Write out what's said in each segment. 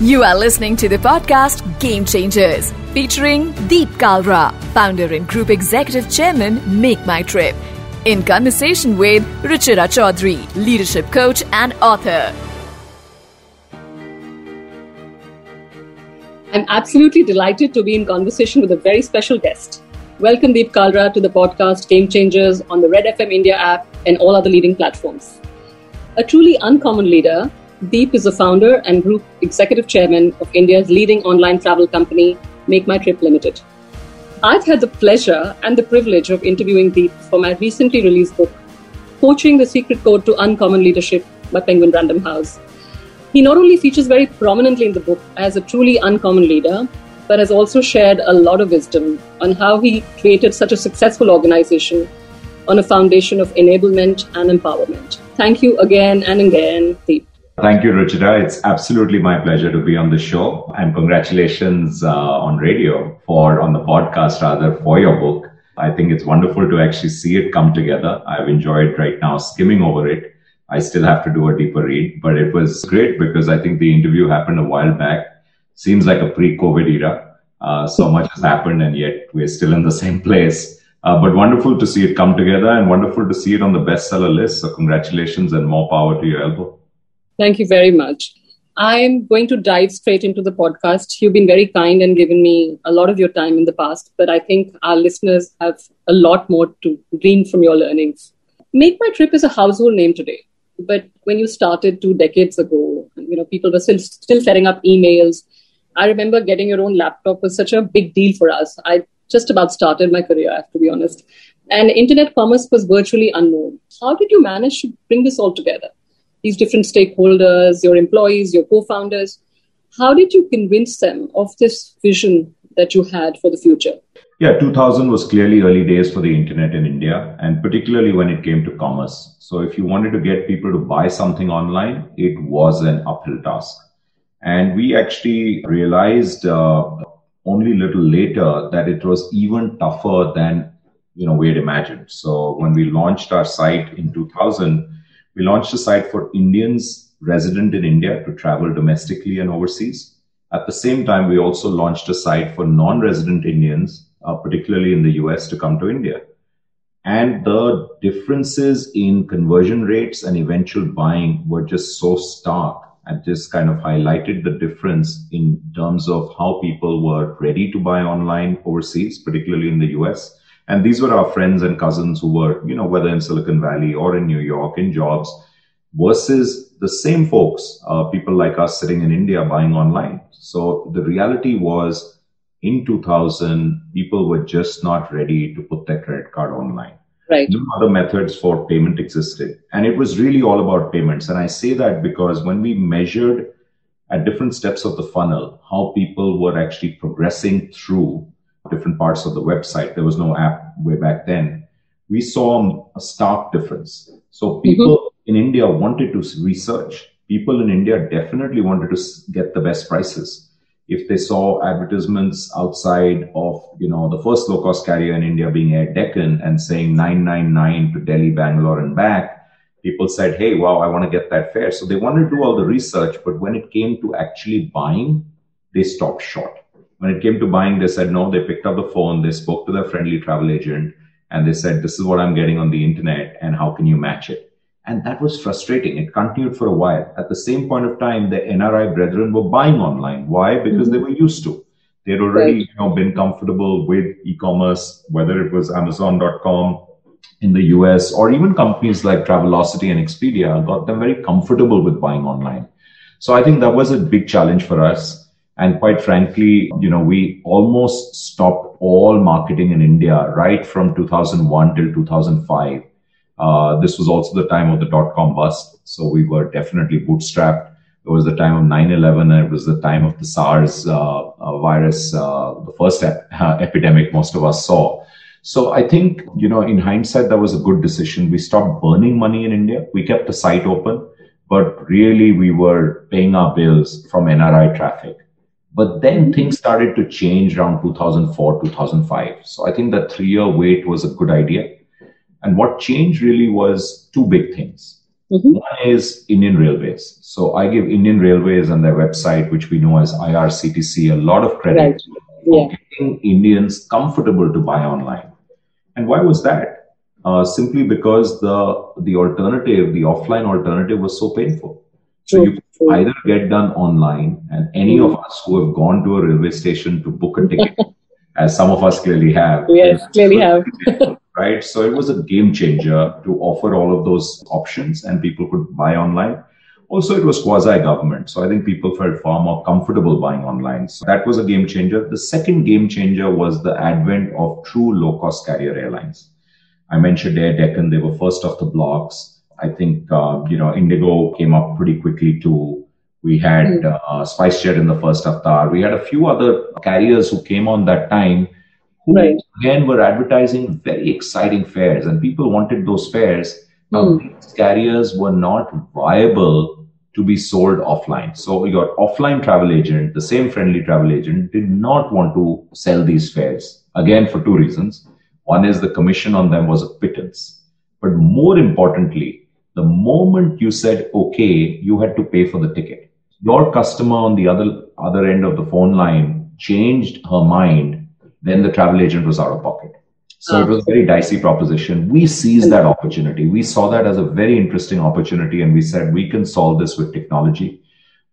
You are listening to the podcast Game Changers featuring Deep Kalra, founder and group executive chairman, Make My Trip, in conversation with Ruchira Chaudhary, leadership coach and author. I'm absolutely delighted to be in conversation with a very special guest. Welcome Deep Kalra to the podcast Game Changers on the Red FM India app and all other leading platforms. A truly uncommon leader, Deep is the founder and group executive chairman of India's leading online travel company, Make My Trip Limited. I've had the pleasure and the privilege of interviewing Deep for my recently released book, Coaching the Secret Code to Uncommon Leadership by Penguin Random House. He not only features very prominently in the book as a truly uncommon leader, but has also shared a lot of wisdom on how he created such a successful organization on a foundation of enablement and empowerment. Thank you again and again, Deep. Thank you, Ruchira. It's absolutely my pleasure to be on the show. And congratulations uh, on radio for, on the podcast rather, for your book. I think it's wonderful to actually see it come together. I've enjoyed right now skimming over it. I still have to do a deeper read, but it was great because I think the interview happened a while back. Seems like a pre-COVID era. Uh, so much has happened and yet we're still in the same place. Uh, but wonderful to see it come together and wonderful to see it on the bestseller list. So congratulations and more power to your elbow. Thank you very much. I'm going to dive straight into the podcast. You've been very kind and given me a lot of your time in the past, but I think our listeners have a lot more to glean from your learnings. Make My Trip is a household name today, but when you started two decades ago, you know, people were still still setting up emails. I remember getting your own laptop was such a big deal for us. I just about started my career, I have to be honest. And internet commerce was virtually unknown. How did you manage to bring this all together? These different stakeholders, your employees, your co founders. How did you convince them of this vision that you had for the future? Yeah, 2000 was clearly early days for the internet in India, and particularly when it came to commerce. So, if you wanted to get people to buy something online, it was an uphill task. And we actually realized uh, only a little later that it was even tougher than you know we had imagined. So, when we launched our site in 2000, we launched a site for Indians resident in India to travel domestically and overseas. At the same time, we also launched a site for non resident Indians, uh, particularly in the US, to come to India. And the differences in conversion rates and eventual buying were just so stark and just kind of highlighted the difference in terms of how people were ready to buy online overseas, particularly in the US, and these were our friends and cousins who were, you know, whether in Silicon Valley or in New York in jobs versus the same folks, uh, people like us sitting in India buying online. So the reality was in 2000, people were just not ready to put their credit card online. Right. No other methods for payment existed. And it was really all about payments. And I say that because when we measured at different steps of the funnel how people were actually progressing through different parts of the website. There was no app way back then. We saw a stark difference. So people mm-hmm. in India wanted to research. People in India definitely wanted to get the best prices. If they saw advertisements outside of, you know, the first low cost carrier in India being Air Deccan and saying 999 to Delhi, Bangalore and back, people said, Hey, wow, I want to get that fare. So they wanted to do all the research, but when it came to actually buying, they stopped short when it came to buying, they said no. They picked up the phone, they spoke to their friendly travel agent, and they said, This is what I'm getting on the internet, and how can you match it? And that was frustrating. It continued for a while. At the same point of time, the NRI brethren were buying online. Why? Because mm-hmm. they were used to. They'd already right. you know, been comfortable with e-commerce, whether it was Amazon.com in the US or even companies like Travelocity and Expedia got them very comfortable with buying online. So I think that was a big challenge for us. And quite frankly, you know, we almost stopped all marketing in India right from 2001 till 2005. Uh, this was also the time of the dot com bust. So we were definitely bootstrapped. It was the time of 9 11 and it was the time of the SARS uh, uh, virus, uh, the first ep- epidemic most of us saw. So I think, you know, in hindsight, that was a good decision. We stopped burning money in India. We kept the site open, but really we were paying our bills from NRI traffic. But then things started to change around 2004, 2005. So I think that three year wait was a good idea. And what changed really was two big things. Mm-hmm. One is Indian Railways. So I give Indian Railways and their website, which we know as IRCTC, a lot of credit right. yeah. making Indians comfortable to buy online. And why was that? Uh, simply because the the alternative, the offline alternative, was so painful. So you either get done online, and any of us who have gone to a railway station to book a ticket, as some of us clearly have, yes, clearly have right? So it was a game changer to offer all of those options and people could buy online. Also, it was quasi government. So I think people felt far more comfortable buying online. So that was a game changer. The second game changer was the advent of true low cost carrier airlines. I mentioned Air Deccan. They were first off the blocks. I think, uh, you know, Indigo came up pretty quickly too. We had mm. uh, SpiceJet in the first avatar. We had a few other carriers who came on that time who right. again were advertising very exciting fares and people wanted those fares. Now, mm. these carriers were not viable to be sold offline. So your offline travel agent, the same friendly travel agent, did not want to sell these fares. Again, for two reasons. One is the commission on them was a pittance. But more importantly, the moment you said okay, you had to pay for the ticket. Your customer on the other other end of the phone line changed her mind then the travel agent was out of pocket. So it was a very dicey proposition. We seized that opportunity. We saw that as a very interesting opportunity and we said we can solve this with technology.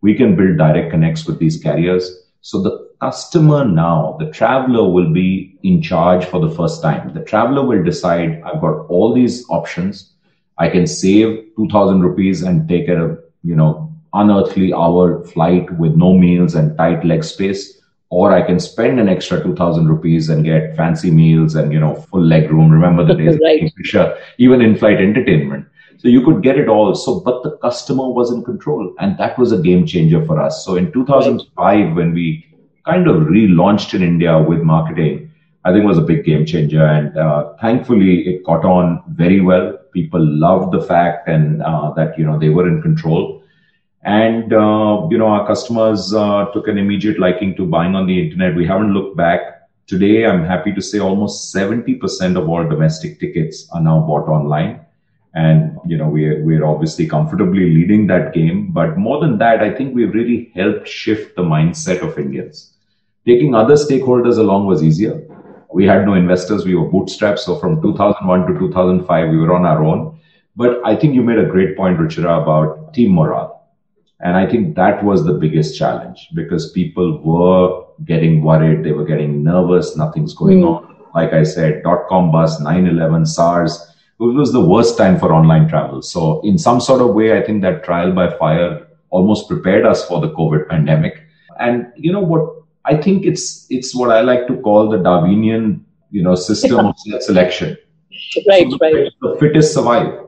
We can build direct connects with these carriers. So the customer now, the traveler will be in charge for the first time. The traveler will decide, I've got all these options. I can save 2000 rupees and take a, you know, unearthly hour flight with no meals and tight leg space or I can spend an extra 2000 rupees and get fancy meals and, you know, full leg room. Remember the days right. of Kingfisher, even in-flight entertainment. So you could get it all. So, but the customer was in control and that was a game changer for us. So in 2005, right. when we kind of relaunched in India with marketing, I think was a big game changer. And uh, thankfully it caught on very well. People loved the fact and uh, that, you know, they were in control. And, uh, you know, our customers uh, took an immediate liking to buying on the internet. We haven't looked back. Today, I'm happy to say almost 70% of all domestic tickets are now bought online. And, you know, we're, we're obviously comfortably leading that game. But more than that, I think we've really helped shift the mindset of Indians. Taking other stakeholders along was easier. We had no investors. We were bootstrapped. So from 2001 to 2005, we were on our own. But I think you made a great point, Ruchira, about team morale and I think that was the biggest challenge because people were getting worried. They were getting nervous. Nothing's going mm. on. Like I said, dot com bust, 9-11, SARS. It was the worst time for online travel. So in some sort of way, I think that trial by fire almost prepared us for the COVID pandemic. And you know what? I think it's, it's what I like to call the Darwinian, you know, system of selection. Right, so right. The fittest survive.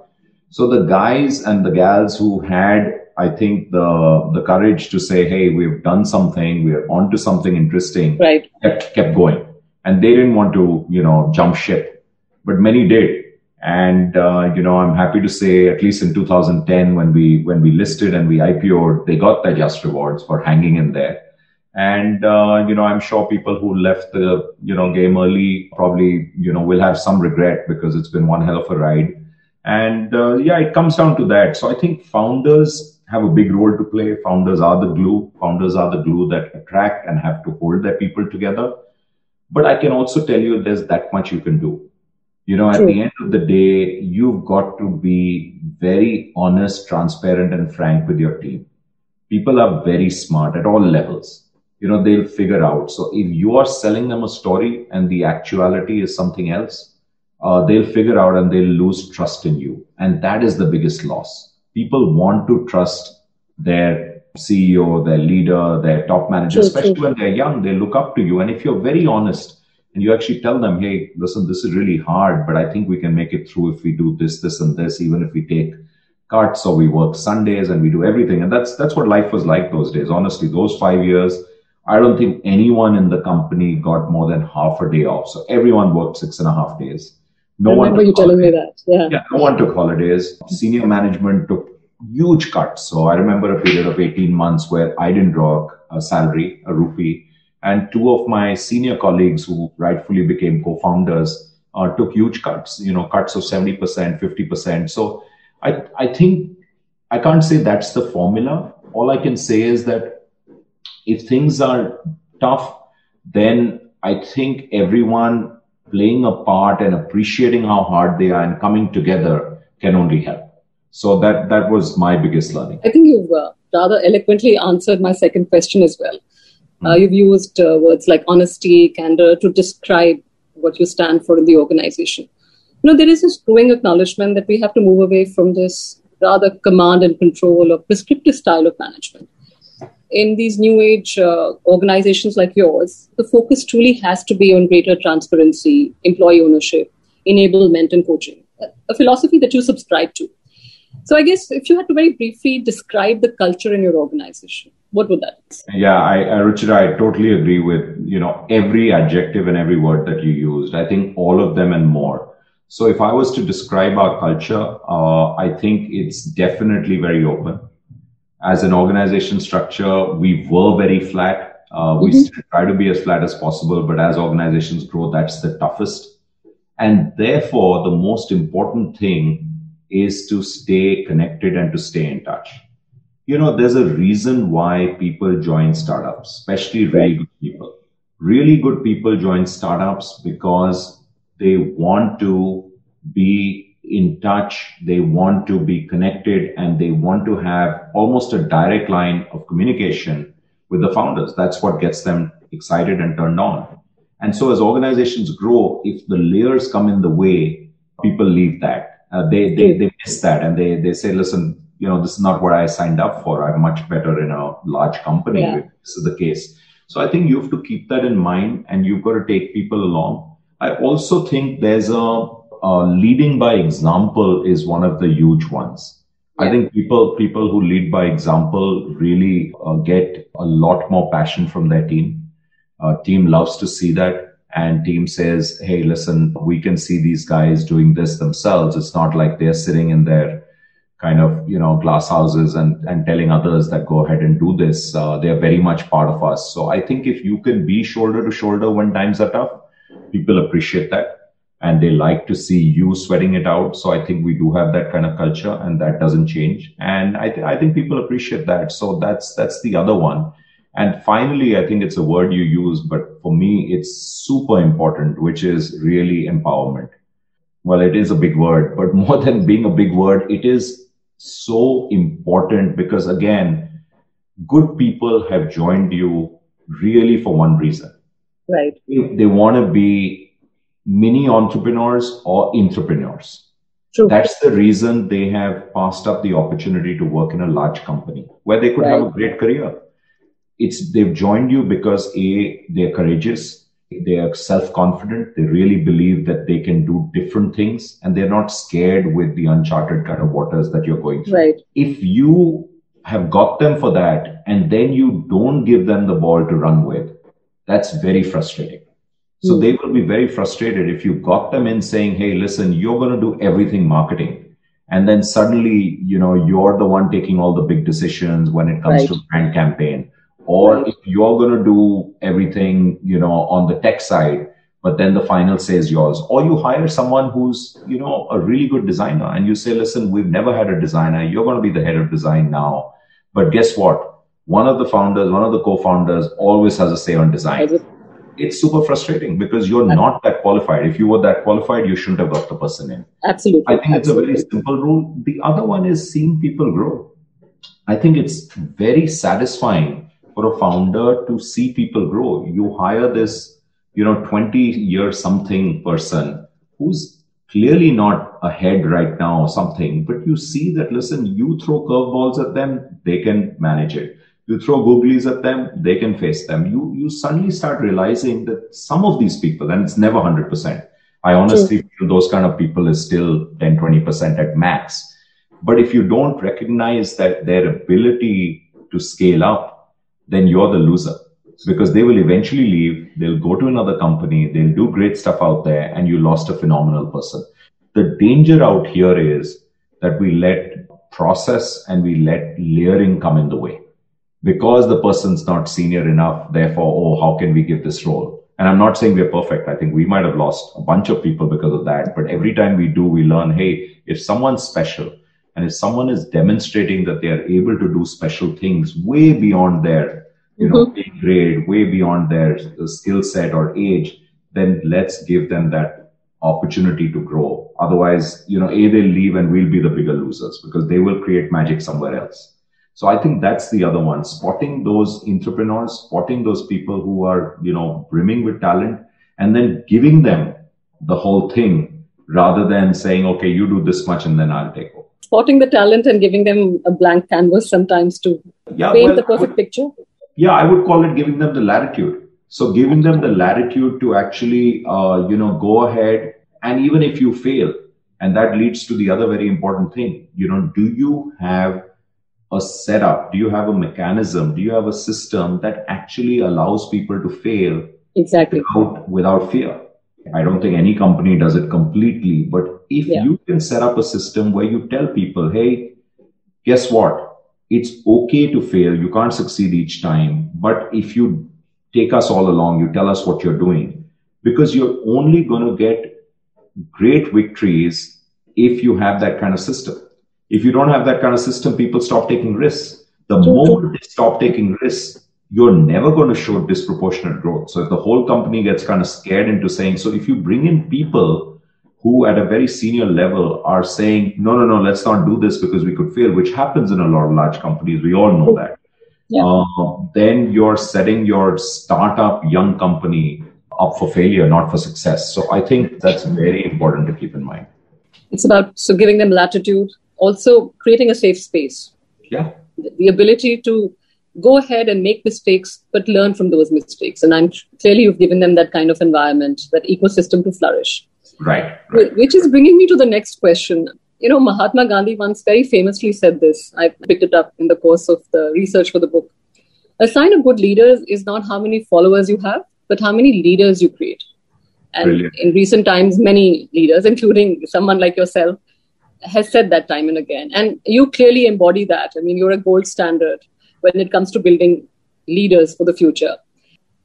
So the guys and the gals who had I think the the courage to say, "Hey, we've done something. We're onto something interesting." Right. Kept kept going, and they didn't want to, you know, jump ship, but many did. And uh, you know, I'm happy to say, at least in 2010, when we when we listed and we IPO'd, they got their just rewards for hanging in there. And uh, you know, I'm sure people who left the you know game early probably you know will have some regret because it's been one hell of a ride. And uh, yeah, it comes down to that. So I think founders have a big role to play. Founders are the glue. Founders are the glue that attract and have to hold their people together. But I can also tell you there's that much you can do. You know, True. at the end of the day, you've got to be very honest, transparent, and frank with your team. People are very smart at all levels. You know, they'll figure out. So if you are selling them a story and the actuality is something else, uh, they'll figure out and they'll lose trust in you. And that is the biggest loss people want to trust their CEO, their leader, their top manager, true, especially true. when they're young, they look up to you. And if you're very honest and you actually tell them, hey, listen, this is really hard, but I think we can make it through if we do this, this, and this, even if we take cuts or we work Sundays and we do everything. And that's that's what life was like those days. Honestly, those five years, I don't think anyone in the company got more than half a day off. So everyone worked six and a half days. No I remember you telling me that. Yeah. yeah. No one took holidays. Senior management took huge cuts. So I remember a period of 18 months where I didn't draw a salary, a rupee. And two of my senior colleagues who rightfully became co-founders uh, took huge cuts, you know, cuts of 70%, 50%. So I, I think I can't say that's the formula. All I can say is that if things are tough, then I think everyone playing a part and appreciating how hard they are and coming together can only help. So that that was my biggest learning. I think you've uh, rather eloquently answered my second question as well. Uh, hmm. you've used uh, words like honesty, candor to describe what you stand for in the organization. You know, there is this growing acknowledgement that we have to move away from this rather command and control or prescriptive style of management. In these new age uh, organizations like yours, the focus truly has to be on greater transparency, employee ownership, enablement, and coaching, a philosophy that you subscribe to. So, I guess if you had to very briefly describe the culture in your organization, what would that be? Yeah, I, I, Ruchira, I totally agree with you know every adjective and every word that you used. I think all of them and more. So if I was to describe our culture, uh, I think it's definitely very open. As an organization structure, we were very flat. Uh, we mm-hmm. try to be as flat as possible, but as organizations grow, that's the toughest. And therefore, the most important thing is to stay connected and to stay in touch. You know, there's a reason why people join startups, especially really good people. Really good people join startups because they want to be in touch, they want to be connected, and they want to have almost a direct line of communication with the founders. That's what gets them excited and turned on. And so as organizations grow, if the layers come in the way, people leave that. Uh, they, they, they miss that and they, they say, listen, you know, this is not what I signed up for. I'm much better in a large company. Yeah. This is the case. So I think you have to keep that in mind and you've got to take people along. I also think there's a, a leading by example is one of the huge ones. Yeah. I think people people who lead by example really uh, get a lot more passion from their team. Uh, team loves to see that, and team says, "Hey, listen, we can see these guys doing this themselves. It's not like they're sitting in their kind of you know glass houses and and telling others that go ahead and do this. Uh, they are very much part of us. So I think if you can be shoulder to shoulder when times are tough, people appreciate that and they like to see you sweating it out. So I think we do have that kind of culture and that doesn't change. And I, th- I think people appreciate that. So that's, that's the other one. And finally, I think it's a word you use, but for me, it's super important, which is really empowerment. Well, it is a big word, but more than being a big word, it is so important because again, good people have joined you really for one reason. Right. They want to be mini entrepreneurs or entrepreneurs. True. That's the reason they have passed up the opportunity to work in a large company where they could right. have a great career. It's they've joined you because a they're courageous, they are self-confident, they really believe that they can do different things, and they're not scared with the uncharted kind of waters that you're going through. Right. If you have got them for that and then you don't give them the ball to run with, that's very frustrating. So mm. they will be very frustrated if you got them in saying, Hey, listen, you're going to do everything marketing. And then suddenly, you know, you're the one taking all the big decisions when it comes right. to brand campaign. Or right. if you're going to do everything, you know, on the tech side, but then the final say is yours. Or you hire someone who's, you know, a really good designer and you say, listen, we've never had a designer. You're going to be the head of design now. But guess what? One of the founders, one of the co-founders always has a say on design it's super frustrating because you're not that qualified. If you were that qualified, you shouldn't have got the person in. Absolutely. I think Absolutely. it's a very simple rule. The other one is seeing people grow. I think it's very satisfying for a founder to see people grow. You hire this, you know, 20 year something person who's clearly not ahead right now or something, but you see that, listen, you throw curveballs at them, they can manage it you throw googlies at them, they can face them. You you suddenly start realizing that some of these people, and it's never 100%. I honestly True. feel those kind of people is still 10, 20% at max. But if you don't recognize that their ability to scale up, then you're the loser because they will eventually leave. They'll go to another company. They'll do great stuff out there and you lost a phenomenal person. The danger out here is that we let process and we let layering come in the way because the person's not senior enough, therefore, oh, how can we give this role? And I'm not saying we're perfect. I think we might have lost a bunch of people because of that. But every time we do, we learn, hey, if someone's special And if someone is demonstrating that they are able to do special things way beyond their, you know, mm-hmm. grade, way beyond their skill set or age, then let's give them that opportunity to grow. Otherwise, you know, A, they'll leave and we'll be the bigger losers because they will create magic somewhere else. So I think that's the other one. Spotting those entrepreneurs, spotting those people who are, you know, brimming with talent and then giving them the whole thing rather than saying, okay, you do this much and then I'll take over. Spotting the talent and giving them a blank canvas sometimes to yeah, paint well, the perfect would, picture. Yeah, I would call it giving them the latitude. So giving them the latitude to actually, uh, you know, go ahead and even if you fail, and that leads to the other very important thing, you know, do you have a setup? Do you have a mechanism? Do you have a system that actually allows people to fail exactly without, without fear? I don't think any company does it completely, but if yeah. you can set up a system where you tell people, hey, guess what? It's okay to fail. You can't succeed each time. But if you take us all along, you tell us what you're doing, because you're only going to get great victories if you have that kind of system. If you don't have that kind of system, people stop taking risks. The moment they stop taking risks, you're never going to show disproportionate growth. So if the whole company gets kind of scared into saying, so if you bring in people who at a very senior level are saying, no, no, no, let's not do this because we could fail, which happens in a lot of large companies. We all know that. Yeah. Uh, then you're setting your startup young company up for failure, not for success. So I think that's very important to keep in mind. It's about so giving them latitude, also creating a safe space. Yeah. The ability to go ahead and make mistakes, but learn from those mistakes. And I'm clearly you've given them that kind of environment, that ecosystem to flourish. Right, right. Which is bringing me to the next question. You know, Mahatma Gandhi once very famously said this. I picked it up in the course of the research for the book. A sign of good leaders is not how many followers you have, but how many leaders you create. And Brilliant. in recent times, many leaders, including someone like yourself, has said that time and again. And you clearly embody that. I mean, you're a gold standard when it comes to building leaders for the future.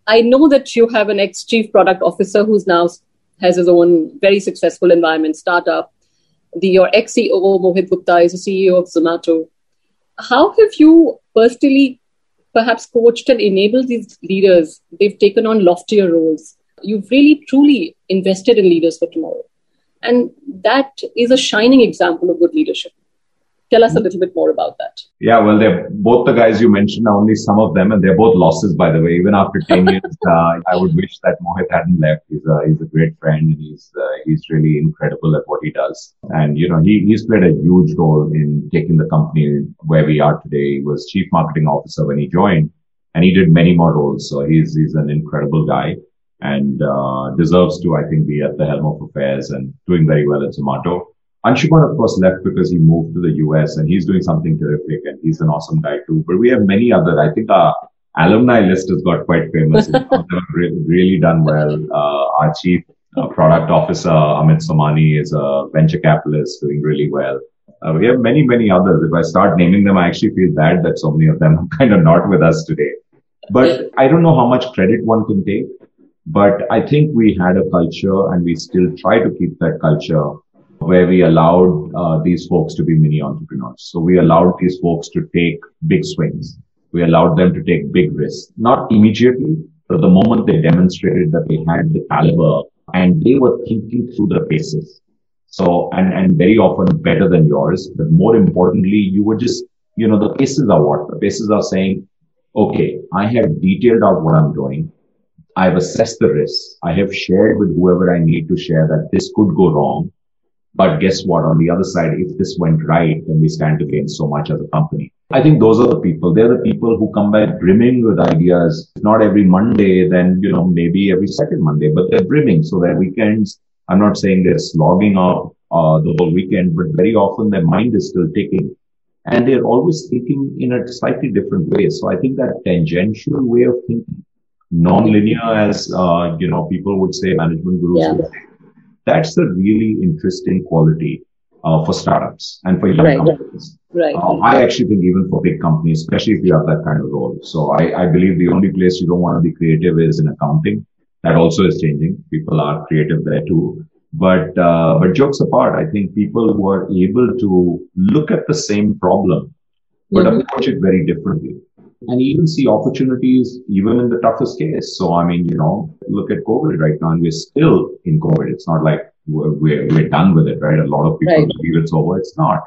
I know that you have an ex chief product officer who's now has his own very successful environment startup. The, your ex CEO, Mohit Gupta, is the CEO of Zomato. How have you personally perhaps coached and enabled these leaders? They've taken on loftier roles. You've really truly invested in leaders for tomorrow. And that is a shining example of good leadership. Tell us a little bit more about that. Yeah, well, they're both the guys you mentioned are only some of them, and they're both losses, by the way. Even after 10 years, uh, I would wish that Mohit hadn't left. He's a, he's a great friend, and he's, uh, he's really incredible at what he does. And, you know, he, he's played a huge role in taking the company where we are today. He was chief marketing officer when he joined, and he did many more roles. So he's, he's an incredible guy and uh, deserves to, I think, be at the helm of affairs and doing very well at Zomato. Anshuman, of course, left because he moved to the US and he's doing something terrific and he's an awesome guy too. But we have many other. I think our alumni list has got quite famous. They've really done well. Uh, our chief uh, product officer, Amit Somani, is a venture capitalist doing really well. Uh, we have many, many others. If I start naming them, I actually feel bad that so many of them are kind of not with us today. But I don't know how much credit one can take. But I think we had a culture and we still try to keep that culture where we allowed uh, these folks to be mini entrepreneurs. So we allowed these folks to take big swings. We allowed them to take big risks, not immediately, but the moment they demonstrated that they had the caliber and they were thinking through the paces. So, and, and very often better than yours, but more importantly, you were just, you know, the paces are what? The paces are saying, okay, I have detailed out what I'm doing. I've assessed the risks. I have shared with whoever I need to share that this could go wrong. But guess what? On the other side, if this went right, then we stand to gain so much as a company. I think those are the people. They're the people who come back brimming with ideas. If not every Monday, then, you know, maybe every second Monday, but they're brimming. So their weekends, I'm not saying they're slogging off uh, the whole weekend, but very often their mind is still ticking and they're always thinking in a slightly different way. So I think that tangential way of thinking, non-linear as, uh, you know, people would say, management gurus yeah. would say, that's a really interesting quality uh, for startups and for young right, companies. Right. Uh, I actually think even for big companies, especially if you have that kind of role. So I, I believe the only place you don't want to be creative is in accounting. That also is changing. People are creative there too. But uh, but jokes apart, I think people were able to look at the same problem, but mm-hmm. approach it very differently, and even see opportunities even in the toughest case. So I mean, you know, look at COVID right now, and we're still in COVID. It's not like we're we're, we're done with it, right? A lot of people right. believe it's over. It's not.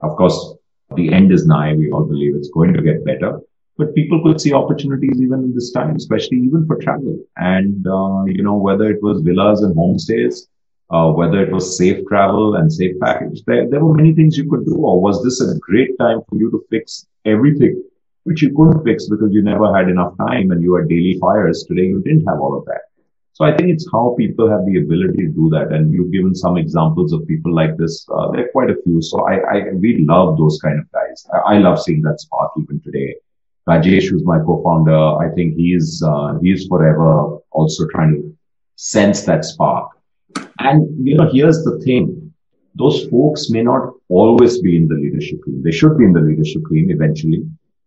Of course, the end is nigh. We all believe it's going to get better but people could see opportunities even in this time, especially even for travel. And, uh, you know, whether it was villas and homestays, uh, whether it was safe travel and safe package, there, there were many things you could do. Or was this a great time for you to fix everything, which you couldn't fix because you never had enough time and you had daily fires. Today, you didn't have all of that. So I think it's how people have the ability to do that. And you've given some examples of people like this. Uh, there are quite a few. So I, I, we love those kind of guys. I, I love seeing that spark even today. Rajesh, who's my co-founder, I think he's uh, he's forever also trying to sense that spark. And you know, here's the thing: those folks may not always be in the leadership team. They should be in the leadership team eventually,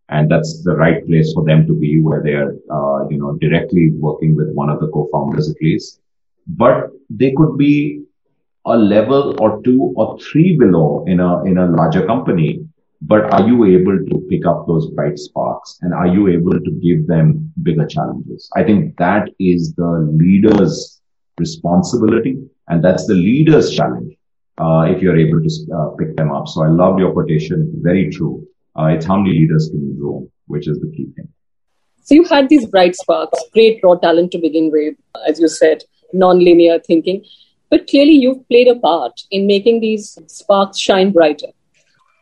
and that's the right place for them to be, where they are, uh, you know, directly working with one of the co-founders at least. But they could be a level or two or three below in a in a larger company but are you able to pick up those bright sparks and are you able to give them bigger challenges? I think that is the leader's responsibility and that's the leader's challenge. Uh, if you're able to uh, pick them up. So I love your quotation. Very true. Uh, it's how many leaders can you grow, which is the key thing. So you had these bright sparks, great raw talent to begin with, as you said, non-linear thinking. But clearly you've played a part in making these sparks shine brighter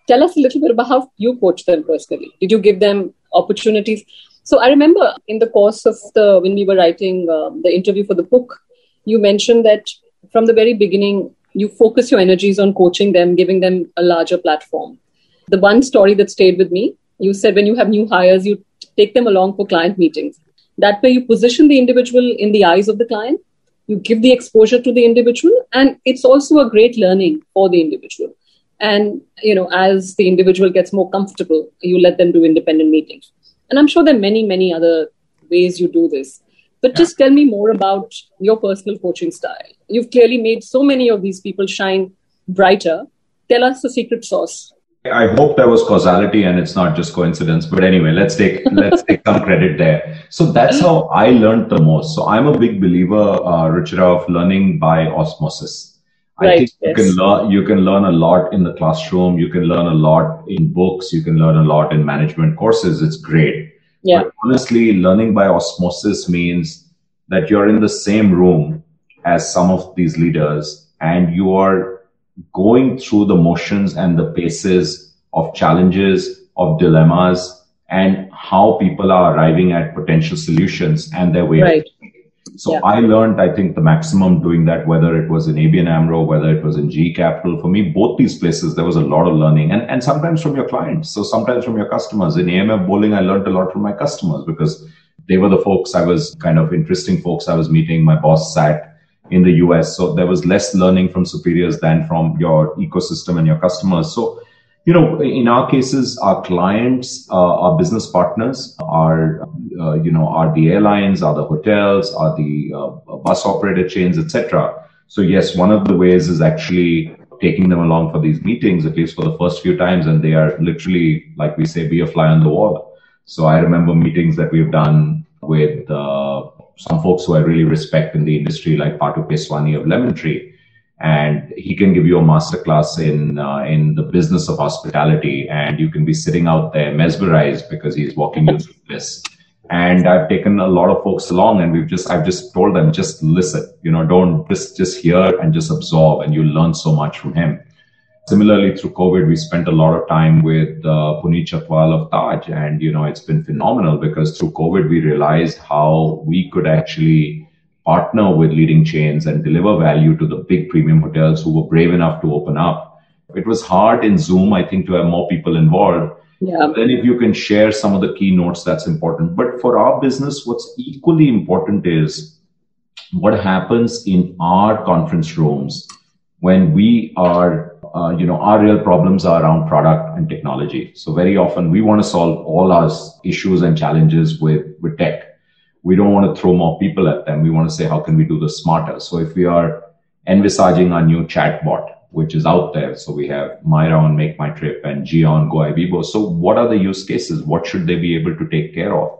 tell us a little bit about how you coach them personally. Did you give them opportunities? So I remember in the course of the when we were writing uh, the interview for the book, you mentioned that from the very beginning you focus your energies on coaching them, giving them a larger platform. The one story that stayed with me, you said when you have new hires, you take them along for client meetings. That way, you position the individual in the eyes of the client, you give the exposure to the individual, and it's also a great learning for the individual. And you know as the individual gets more comfortable you let them do independent meetings. And i'm sure there are many many other ways you do this. But yeah. just tell me more about your personal coaching style. You've clearly made so many of these people shine brighter. Tell us the secret sauce I hope there was causality and it's not just coincidence. But anyway, let's take let's take some credit there. So that's how I learned the most. So I'm a big believer, uh, Ruchira, of learning by osmosis. I right, think you yes. can learn you can learn a lot in the classroom. You can learn a lot in books. You can learn a lot in management courses. It's great. Yeah. But honestly, learning by osmosis means that you're in the same room as some of these leaders and you are going through the motions and the paces of challenges, of dilemmas, and how people are arriving at potential solutions and their way right. So yeah. I learned, I think, the maximum doing that, whether it was in ABN AMRO, whether it was in GE Capital. For me, both these places, there was a lot of learning and, and sometimes from your clients. So sometimes from your customers. In AMF bowling, I learned a lot from my customers because they were the folks I was kind of interesting folks I was meeting. My boss sat in the US. So there was less learning from superiors than from your ecosystem and your customers. So you know, in our cases, our clients, uh, our business partners are, uh, you know, are the airlines, are the hotels, are the uh, bus operator chains, etc. So yes, one of the ways is actually taking them along for these meetings, at least for the first few times, and they are literally, like we say, be a fly on the wall. So I remember meetings that we've done with uh, some folks who I really respect in the industry, like Patu Keswani of Lemon Tree. And he can give you a masterclass in uh, in the business of hospitality. And you can be sitting out there mesmerized because he's walking you through this. And i've taken a lot of folks along and we've just i've just told them just listen you know don't just just hear and just absorb. And you'll learn so much from him similarly through covid we spent a lot of time with uh, puneet of taj and you know it's been phenomenal because through covid we realized how we could actually partner with leading chains and deliver value to the big premium hotels who were brave enough to open up. It was hard in Zoom, I think, to have more people involved. Yeah. Then if you can share some of the keynotes, that's important. But for our business, what's equally important is what happens in our conference rooms when we are, uh, you know, our real problems are around product and technology. So very often we want to solve all our issues and challenges with, with tech we don't want to throw more people at them. We want to say, how can we do this smarter? So if we are envisaging our new chatbot, which is out there. So we have Myra on Make My Trip and Gia on Goibibo. So what are the use cases? What should they be able to take care of?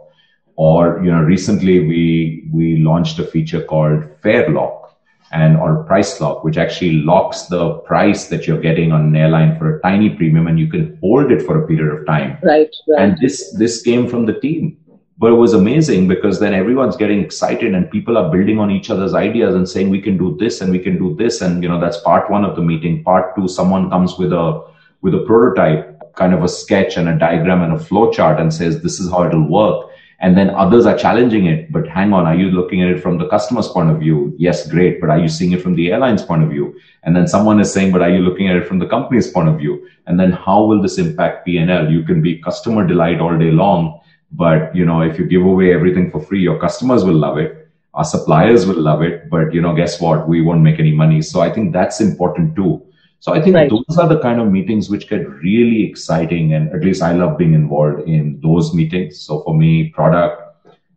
Or, you know, recently we, we launched a feature called Fare Lock and or price lock, which actually locks the price that you're getting on an airline for a tiny premium and you can hold it for a period of time. Right. right. And this, this came from the team but it was amazing because then everyone's getting excited and people are building on each other's ideas and saying we can do this and we can do this and you know that's part one of the meeting part two someone comes with a with a prototype kind of a sketch and a diagram and a flow chart and says this is how it'll work and then others are challenging it but hang on are you looking at it from the customer's point of view yes great but are you seeing it from the airline's point of view and then someone is saying but are you looking at it from the company's point of view and then how will this impact p&l you can be customer delight all day long but, you know, if you give away everything for free, your customers will love it. Our suppliers will love it. But, you know, guess what? We won't make any money. So I think that's important too. So I think right. those are the kind of meetings which get really exciting. And at least I love being involved in those meetings. So for me, product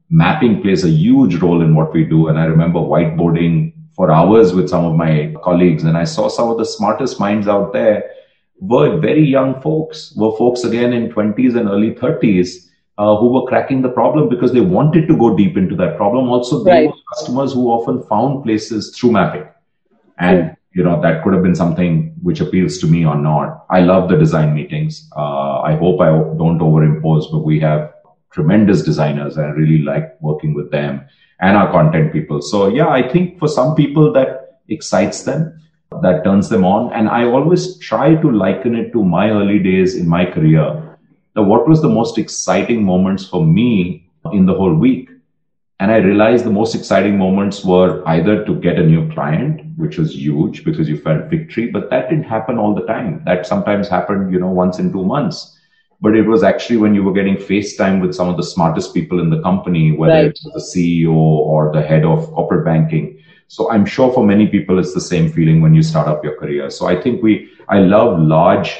mapping plays a huge role in what we do. And I remember whiteboarding for hours with some of my colleagues and I saw some of the smartest minds out there were very young folks, were folks again in 20s and early 30s uh, who were cracking the problem because they wanted to go deep into that problem. Also, they right. were customers who often found places through mapping. And, yeah. You know, that could have been something which appeals to me or not. I love the design meetings. Uh, I hope I don't overimpose, but we have tremendous designers. and I really like working with them and our content people. So yeah, I think for some people that excites them, that turns them on. And I always try to liken it to my early days in my career what was the most exciting moments for me in the whole week? And I realized the most exciting moments were either to get a new client, which was huge because you felt victory, but that didn't happen all the time. That sometimes happened, you know, once in two months. But it was actually when you were getting FaceTime with some of the smartest people in the company, whether right. it's the CEO or the head of corporate banking. So I'm sure for many people, it's the same feeling when you start up your career. So I think we, I love large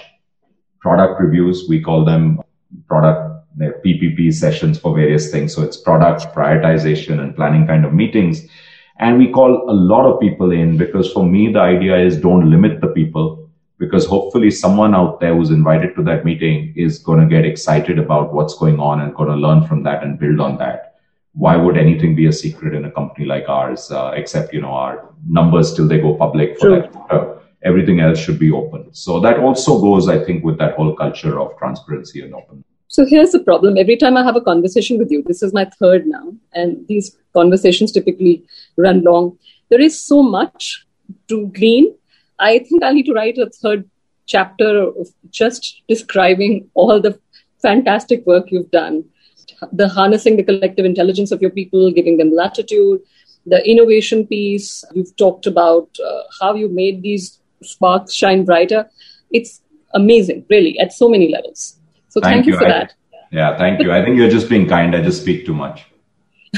product reviews. We call them product PPP sessions for various things. So it's product prioritization and planning kind of meetings. And we call a lot of people in because for me, the idea is don't limit the people because hopefully someone out there who's invited to that meeting is going to get excited about what's going on and going to learn from that and build on that. Why would anything be a secret in a company like ours, uh, except, you know, our numbers till they go public for True. that everything else should be open. So that also goes, I think, with that whole culture of transparency and openness. So here's the problem. Every time I have a conversation with you, this is my third now, and these conversations typically run long. There is so much to glean. I think I need to write a third chapter of just describing all the fantastic work you've done. The harnessing the collective intelligence of your people, giving them latitude, the innovation piece. You've talked about uh, how you made these sparks shine brighter. It's amazing, really, at so many levels. So thank, thank you, for I, that. Yeah, thank you. I think you're just being kind. I just speak too much.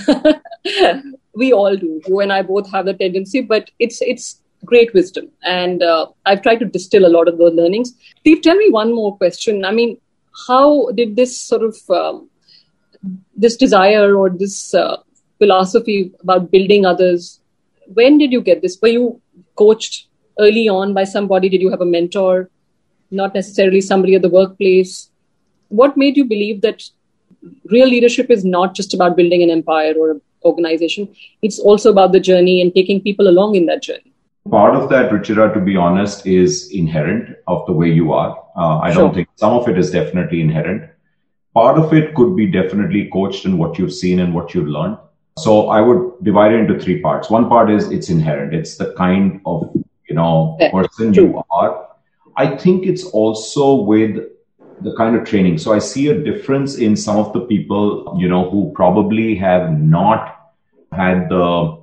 we all do. You and I both have the tendency, but it's it's great wisdom, and uh, I've tried to distill a lot of the learnings. Steve, tell me one more question. I mean, how did this sort of um, this desire or this uh, philosophy about building others? When did you get this? Were you coached early on by somebody? Did you have a mentor? Not necessarily somebody at the workplace. What made you believe that real leadership is not just about building an empire or an organization? It's also about the journey and taking people along in that journey. Part of that, Ruchira, to be honest, is inherent of the way you are. Uh, I sure. don't think some of it is definitely inherent. Part of it could be definitely coached in what you've seen and what you've learned. So I would divide it into three parts. One part is it's inherent. It's the kind of you know person you are i think it's also with the kind of training. So i see a difference in some of the people you know who probably have not had the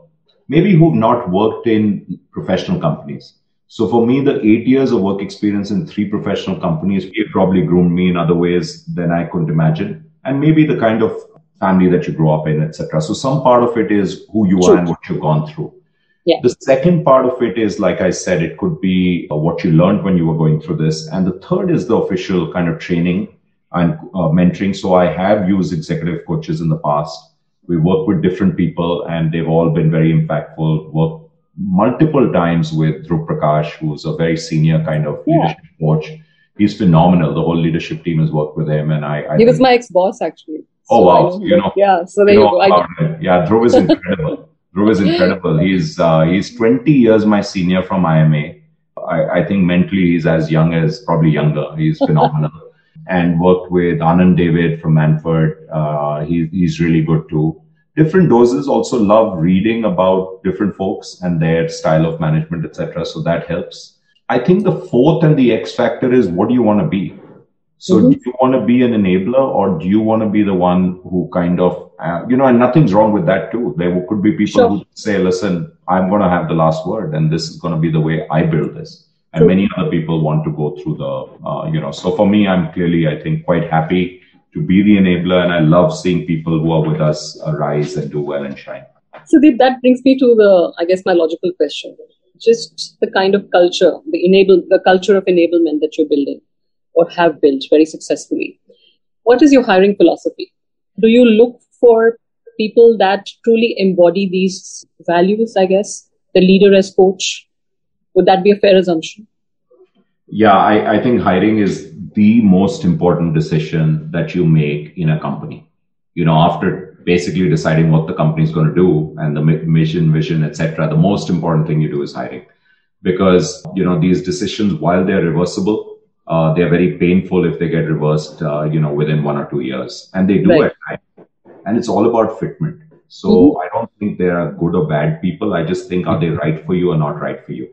maybe who've not worked in professional companies. So for me the eight years of work experience in three professional companies it probably groomed me in other ways than i couldn't imagine. And maybe the kind of family that you grow up in etc so some part of it is who you are and what you've gone through yeah. The second part of it is, like I said, it could be uh, what you learned when you were going through this. And the third is the official kind of training and uh, mentoring. So I have used executive coaches in the past. We work with different people and they've all been very impactful, work multiple times with Dhruv Prakash, who's a very senior kind of Yeah. leadership coach. He's phenomenal. The whole leadership team has worked with him, and I. I He was my ex-boss actually. Oh, So wow. I you know- yeah. So there you you know go. I. Yeah, Dhruv is incredible. Dhruv is incredible. He's uh, he's 20 years my senior from IMA. I, I think mentally he's as young as probably younger. He's phenomenal. and worked with Anand David from Manford. Uh, he, he's really good too. Different doses. Also love reading about different folks and their style of management, etc. So that helps. I think the fourth and the X factor is what do you want to be? So Mhm. do you want to be an enabler or do you want to be the one who kind of, uh, you know, and nothing's wrong with that too. There could be people Sure. who say, listen, I'm going to have the last word and this is going to be the way I build this. And True. many other people want to go through the, uh, you know, so for me, I'm clearly, I think, quite happy to be the enabler. And I love seeing people who are with us rise and do well and shine. So Deep, that brings me to the, I guess, my logical question. Just the kind of culture, the enable, the culture of enablement that you're building or have built very successfully. What is your hiring philosophy? Do you look for people that truly embody these values, I guess? The leader as coach? Would that be a fair assumption? Yeah, I, I think hiring is the most important decision that you make in a company. You know, after basically deciding what the company is going to do and the mission, vision, etc., the most important thing you do is hiring, because you know these decisions, while they're reversible, uh, they're very painful if they get reversed. Uh, you know, within one or two years, and they do Right. at times. And it's all about fitment. So Mhm. I don't think there are good or bad people. I just think are they right for you or not right for you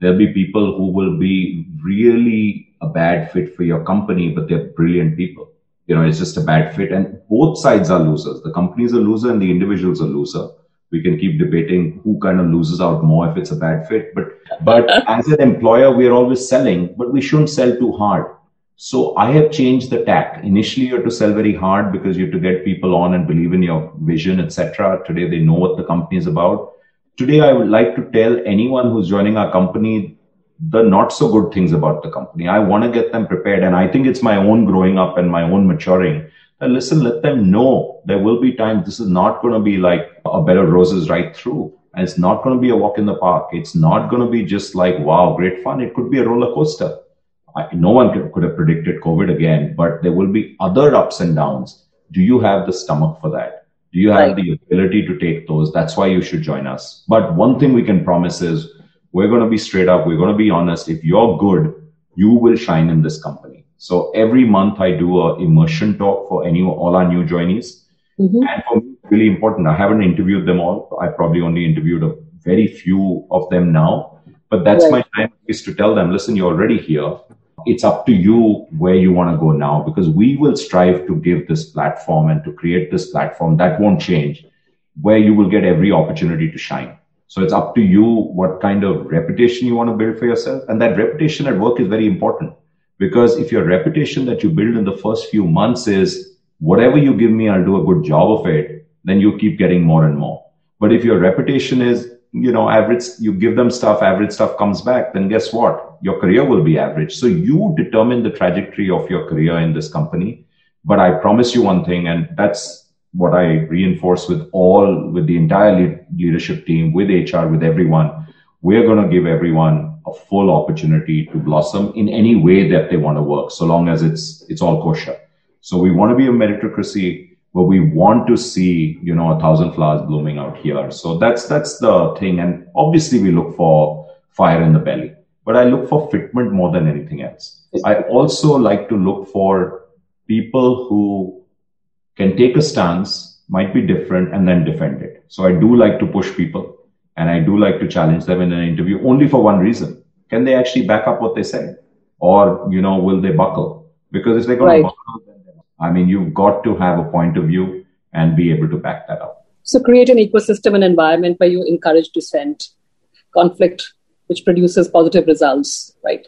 there'll be people who will be really a bad fit for your company, but they're brilliant people. You know, it's just a bad fit. And both sides are losers. The company is a loser and the individual's a loser. We can keep debating who kind of loses out more if it's a bad fit. But, but as an employer, we are always selling, but we shouldn't sell too hard. So I have changed the tack. Initially, you have to sell very hard because you have to get people on and believe in your vision, etc. Today, they know what the company is about. Today, I would like to tell anyone who's joining our company the not so good things about the company. I want to get them prepared. And I think it's my own growing up and my own maturing. That listen, let them know there will be times this is not going to be like a bed of roses right through. And it's not going to be a walk in the park. It's not going to be just like, wow, great fun. It could be a roller coaster. I, no one could, could have predicted COVID again, but there will be other ups and downs. Do you have the stomach for that? Do you have Right. the ability to take those? That's why you should join us. But one thing we can promise is we're going to be straight up. We're going to be honest. If you're good, you will shine in this company. So every month I do a immersion talk for any all our new joinees. Mhm. And for me, it's really important. I haven't interviewed them all. I probably only interviewed a very few of them now. But that's Right. my time is to tell them, listen, you're already here. It's up to you where you want to go now because we will strive to give this platform and to create this platform that won't change where you will get every opportunity to shine. So it's up to you what kind of reputation you want to build for yourself. And that reputation at work is very important because if your reputation that you build in the first few months is whatever you give me, I'll do a good job of it, then you keep getting more and more. But if your reputation is, you know, average, you give them stuff, average stuff comes back, then guess what? Your career will be average. So you determine the trajectory of your career in this company. But I promise you one thing, and that's what I reinforce with all, with the entire leadership team, with HR, with everyone. We're going to give everyone a full opportunity to blossom in any way that they want to work, so long as it's it's all kosher. So we want to be a meritocracy, but we want to see, you know, a thousand flowers blooming out here. So that's that's the thing. And obviously we look for fire in the belly, but I look for fitment more than anything else. I also like to look for people who can take a stance, might be different, and then defend it. So I do like to push people and I do like to challenge them in an interview only for one reason. Can they actually back up what they said? Or, you know, will they buckle? Because if they're going Right. to buckle, I mean, you've got to have a point of view and be able to back that up. So create an ecosystem and environment where you encourage dissent, conflict, which produces positive results, right?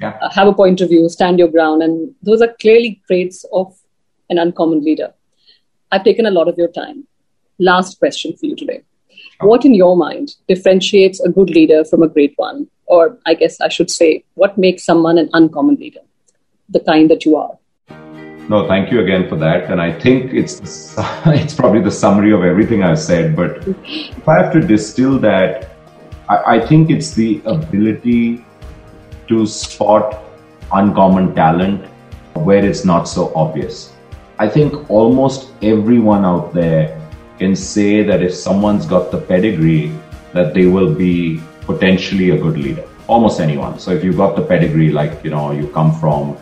Yeah. Uh, have a point of view, stand your ground, and those are clearly traits of an uncommon leader. I've taken a lot of your time. Last question for you today. What in your mind differentiates a good leader from a great one? Or I guess I should say, what makes someone an uncommon leader? The kind that you are. No, thank you again for that. And I think it's it's probably the summary of everything I've said. But if I have to distill that, I, I think it's the ability to spot uncommon talent where it's not so obvious. I think almost everyone out there can say that if someone's got the pedigree, that they will be potentially a good leader. Almost anyone. So if you've got the pedigree, like, you know, you come from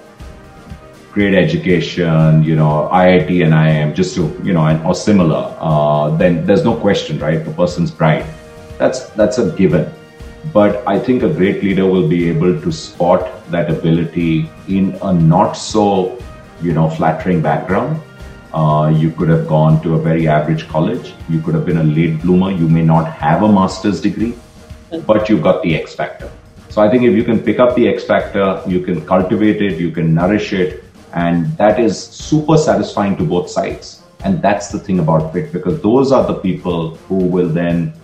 great education, you know, IIT and IIM, just to, you know, or similar, uh, then there's no question, right? The person's bright. That's, that's a given. But I think a great leader will be able to spot that ability in a not so, you know, flattering background. Uh, you could have gone to a very average college. You could have been a late bloomer. You may not have a master's degree, but you've got the X factor. So I think if you can pick up the X factor, you can cultivate it, you can nourish it, and that is super satisfying to both sides. And that's the thing about fit because those are the people who will then,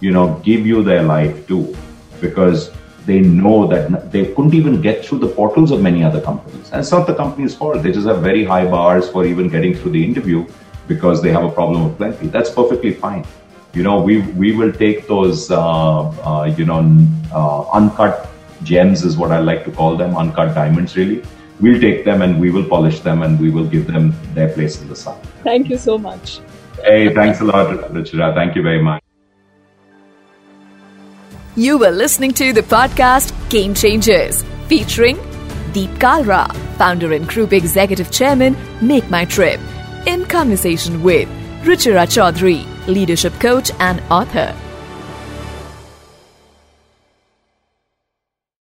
you know, give you their life too, because they know that they couldn't even get through the portals of many other companies. And it's not the company's fault. They just have very high bars for even getting through the interview because they have a problem with plenty. That's perfectly fine. You know, we we will take those, uh, uh, you know, uh, uncut gems is what I like to call them, uncut diamonds, really we'll take them and we will polish them and we will give them their place in the sun. Thank you so much. Hey, thanks a lot, Ruchira. Thank you very much. You were listening to the podcast Game Changers featuring Deep Kalra, founder and group executive chairman, Make My Trip, in conversation with Ruchira Chaudhary, leadership coach and author.